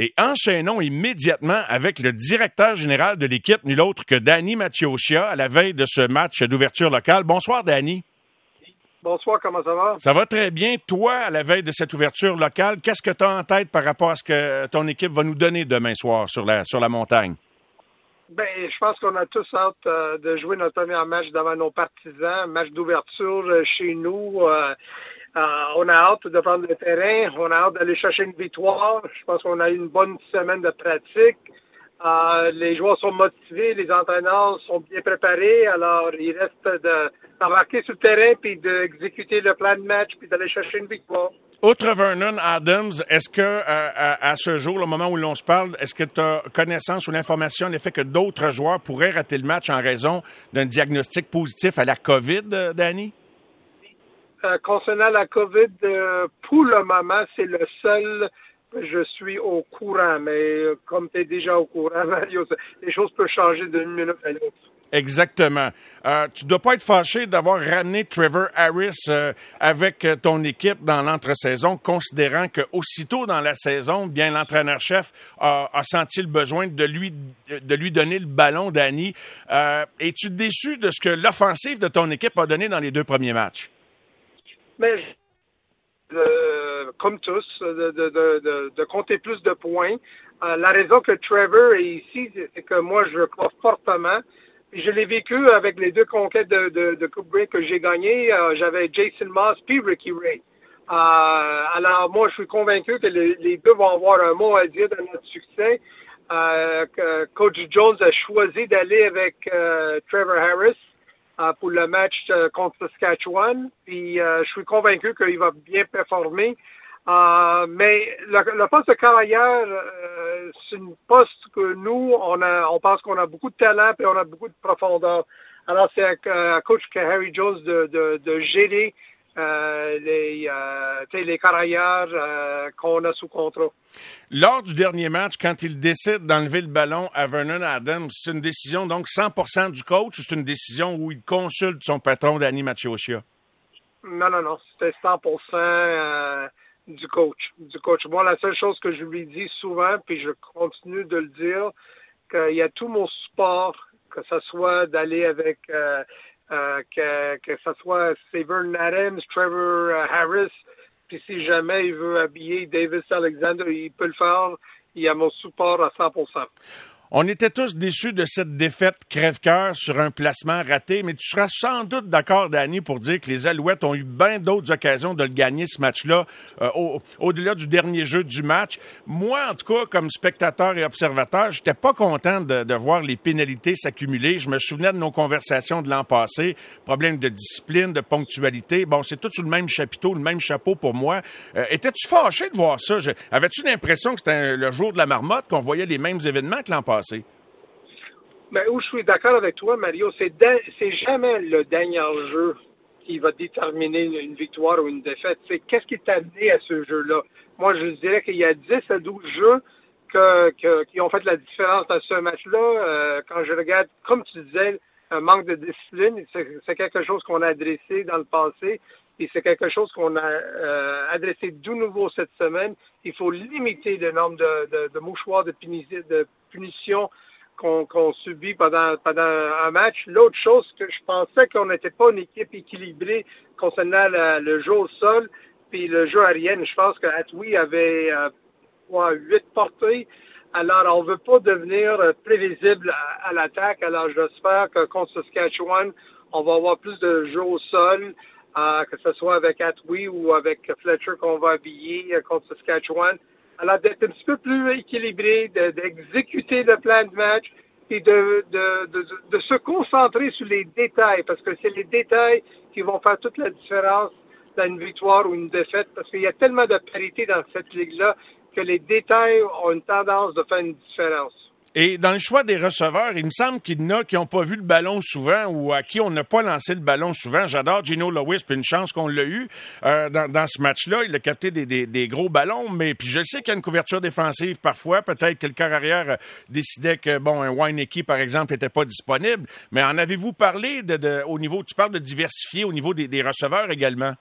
Et enchaînons immédiatement avec le directeur général de l'équipe, nul autre que Danny Mathieusia, à la veille de ce match d'ouverture locale. Bonsoir, Danny. Bonsoir, comment ça va? Ça va très bien. Toi, à la veille de cette ouverture locale, qu'est-ce que tu as en tête par rapport à ce que ton équipe va nous donner demain soir sur la, sur la montagne? Ben, je pense qu'on a tous hâte euh, de jouer notre premier match devant nos partisans, match d'ouverture euh, chez nous. Euh, on a hâte de prendre le terrain, on a hâte d'aller chercher une victoire. Je pense qu'on a eu une bonne semaine de pratique. les joueurs sont motivés, les entraîneurs sont bien préparés, alors il reste d'embarquer sur le terrain puis d'exécuter le plan de match puis d'aller chercher une victoire. Outre Vernon Adams, est-ce que à, ce jour, le moment où l'on se parle, est-ce que tu as connaissance ou l'information l'effet que d'autres joueurs pourraient rater le match en raison d'un diagnostic positif à la COVID, euh, Danny? Euh, concernant la COVID, euh, pour le moment, c'est le seul je suis au courant, mais comme tu es déjà au courant, Mario, les choses peuvent changer d'une minute à l'autre. Exactement. Euh, tu dois pas être fâché d'avoir ramené Trevor Harris euh, avec euh, ton équipe dans l'entre-saison, considérant que aussitôt dans la saison, bien l'entraîneur-chef a, senti le besoin de lui de lui donner le ballon, Danny. Euh, Es-tu déçu de ce que l'offensive de ton équipe a donné dans les deux premiers matchs? Mais comme tous, de, de, de, compter plus de points. la raison que Trevor est ici, c'est que moi, je crois fortement je l'ai vécu avec les deux conquêtes de, de, de Coupe Grey que j'ai gagné. Euh, j'avais Jason Moss puis Ricky Ray. Euh, alors moi, je suis convaincu que les, deux vont avoir un mot à dire dans notre succès. Euh, Coach Jones a choisi d'aller avec Trevor Harris pour le match contre Saskatchewan. Puis je suis convaincu qu'il va bien performer. Euh, mais le, poste de carrière, euh, c'est une poste que nous, on a, on pense qu'on a beaucoup de talent et on a beaucoup de profondeur. Alors, c'est à, coach Harry Jones de, de, de gérer euh, les, euh, les carrières euh, qu'on a sous contrôle. Lors du dernier match, quand il décide d'enlever le ballon à Vernon Adams, c'est une décision donc 100% du coach ou c'est une décision où il consulte son patron Danny Machochia? Non, non, non, c'était 100% du coach. Du coach. Moi, la seule chose que je lui dis souvent, puis je continue de le dire, qu'il y a tout mon support, que ce soit d'aller avec euh, que, que ce soit Severn Adams, Trevor euh, Harris, puis si jamais il veut habiller Davis Alexander, il peut le faire. Il a mon support à 100 on était tous déçus de cette défaite crève-cœur sur un placement raté, mais tu seras sans doute d'accord, Danny, pour dire que les Alouettes ont eu bien d'autres occasions de le gagner, ce match-là, euh, au-delà du dernier jeu du match. Moi, en tout cas, comme spectateur et observateur, j'étais pas content de, voir les pénalités s'accumuler. Je me souvenais de nos conversations de l'an passé, problème de discipline, de ponctualité. Bon, c'est tout sous le même chapiteau, le même chapeau pour moi. Euh, étais-tu fâché de voir ça? Avais-tu l'impression que c'était le jour de la marmotte, qu'on voyait les mêmes événements que l'an passé? Mais où je suis d'accord avec toi, Mario, c'est c'est jamais le dernier jeu qui va déterminer une victoire ou une défaite. C'est qu'est-ce qui t'a amené à ce jeu-là? Moi, je dirais qu'il y a 10 à 12 jeux qui ont fait la différence dans ce match-là. Euh, quand je regarde, comme tu disais, un manque de discipline, c'est quelque chose qu'on a adressé dans le passé et c'est quelque chose qu'on a euh, adressé de nouveau cette semaine. Il faut limiter le nombre de, de, de mouchoirs de, de punition qu'on subit pendant, pendant un match. L'autre chose que je pensais qu'on n'était pas une équipe équilibrée concernant le jeu au sol puis le jeu aérien. Je pense que Atwi avait euh, huit portées. Alors, on veut pas devenir euh, prévisible à, l'attaque. Alors, j'espère que contre Saskatchewan, on va avoir plus de jeu au sol, euh, que ce soit avec Atwi ou avec Fletcher qu'on va habiller euh, contre Saskatchewan. Alors, d'être un petit peu plus équilibré, d'exécuter le plan de match et de, de, de, de, se concentrer sur les détails, parce que c'est les détails qui vont faire toute la différence dans une victoire ou une défaite, parce qu'il y a tellement de parité dans cette ligue-là que les détails ont une tendance de faire une différence. Et dans le choix des receveurs, il me semble qu'il y en a qui n'ont pas vu le ballon souvent ou à qui on n'a pas lancé le ballon souvent. J'adore Gino Lewis, puis une chance qu'on l'a eu euh, dans, ce match-là. Il a capté des, gros ballons, mais puis je sais qu'il y a une couverture défensive parfois. Peut-être que le arrière euh, décidait que, bon, un Weineke, par exemple, n'était pas disponible. Mais en avez-vous parlé de, au niveau, tu parles de diversifier au niveau des, des receveurs également?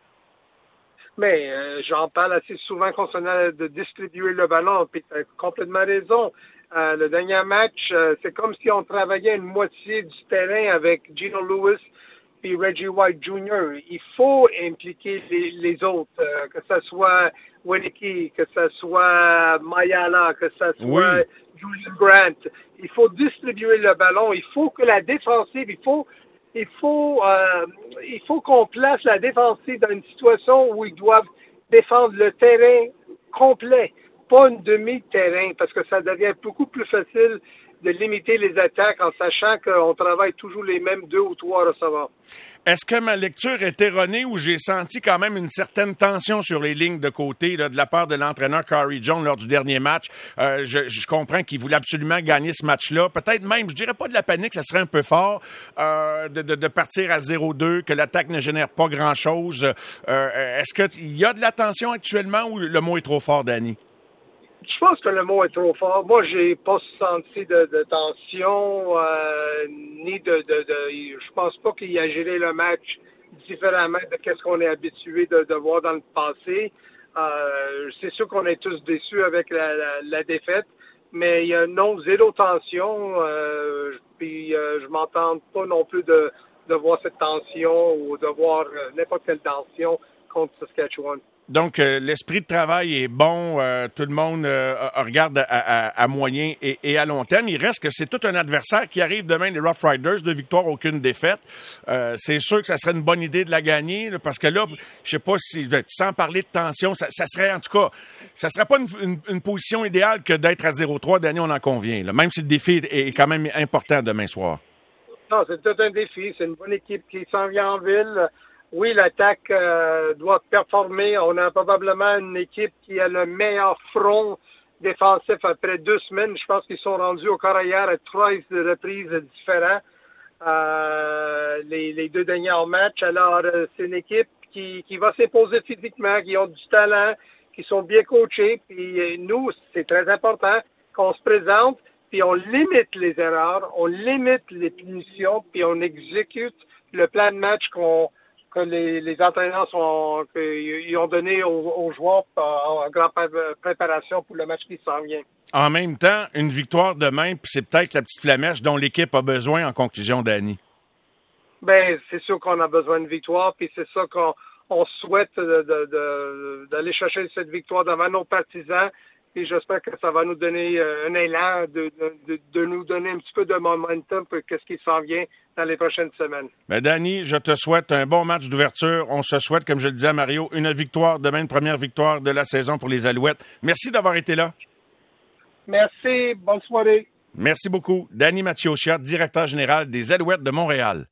Mais euh, j'en parle assez souvent concernant de distribuer le ballon, puis tu as complètement raison. Euh, le dernier match, euh, c'est comme si on travaillait une moitié du terrain avec Gino Lewis et Reggie White Jr. Il faut impliquer les, les autres, que ce soit Winnicky, que ce soit Mayala, que ce soit Julian Grant. Il faut distribuer le ballon. Il faut que la défensive, il faut il faut, euh, il faut qu'on place la défensive dans une situation où ils doivent défendre le terrain complet, pas une demi-terrain, parce que ça devient beaucoup plus facile de limiter les attaques en sachant qu'on travaille toujours les mêmes deux ou trois receveurs. Est-ce que ma lecture est erronée ou j'ai senti quand même une certaine tension sur les lignes de côté de la part de l'entraîneur Corey Jones lors du dernier match? Euh, je, comprends qu'il voulait absolument gagner ce match-là. Peut-être même, je dirais pas de la panique, ça serait un peu fort euh, de, de, partir à 0-2, que l'attaque ne génère pas grand-chose. Euh, est-ce qu'il y a de la tension actuellement ou le mot est trop fort, Danny? Je pense que le mot est trop fort. Moi, j'ai pas senti de, tension, euh, ni de, de, de, Je pense pas qu'il a géré le match différemment de ce qu'on est habitué de, voir dans le passé. Euh, c'est sûr qu'on est tous déçus avec la, défaite, mais il y a non zéro tension. Euh, puis euh, je m'entends pas non plus de, de voir cette tension ou de voir n'importe quelle tension contre Saskatchewan. Donc, euh, l'esprit de travail est bon. Euh, tout le monde euh, regarde à, moyen et, à long terme. Il reste que c'est tout un adversaire qui arrive demain, les Rough Riders, de victoire, aucune défaite. c'est sûr que ça serait une bonne idée de la gagner, parce que là, je sais pas si, ben, sans parler de tension, ça, serait en tout cas, ça serait pas une, position idéale que d'être à 0-3. Dernier, on en convient. Même si le défi est, quand même important demain soir. Non, c'est tout un défi. C'est une bonne équipe qui s'en vient en ville oui, l'attaque euh, doit performer. On a probablement une équipe qui a le meilleur front défensif après deux semaines. Je pense qu'ils sont rendus au carrière à trois reprises différentes euh, les, deux derniers matchs. Alors, euh, c'est une équipe qui, qui va s'imposer physiquement, qui ont du talent, qui sont bien coachés. Puis nous, c'est très important qu'on se présente, puis on limite les erreurs, on limite les punitions, puis on exécute le plan de match qu'on que les, entraîneurs sont, qu'ils ont donné aux, joueurs en grande préparation pour le match qui s'en vient. En même temps, une victoire demain, puis c'est peut-être la petite flamèche dont l'équipe a besoin en conclusion, Danny. Ben, c'est sûr qu'on a besoin de victoire, puis c'est ça qu'on souhaite d'aller chercher cette victoire devant nos partisans et j'espère que ça va nous donner euh, un élan de, nous donner un petit peu de momentum pour ce qui s'en vient dans les prochaines semaines. Ben Danny, je te souhaite un bon match d'ouverture. On se souhaite, comme je le disais à Mario, une victoire, demain une première victoire de la saison pour les Alouettes. Merci d'avoir été là. Merci, bonne soirée. Merci beaucoup. Danny Mathieu directeur général des Alouettes de Montréal.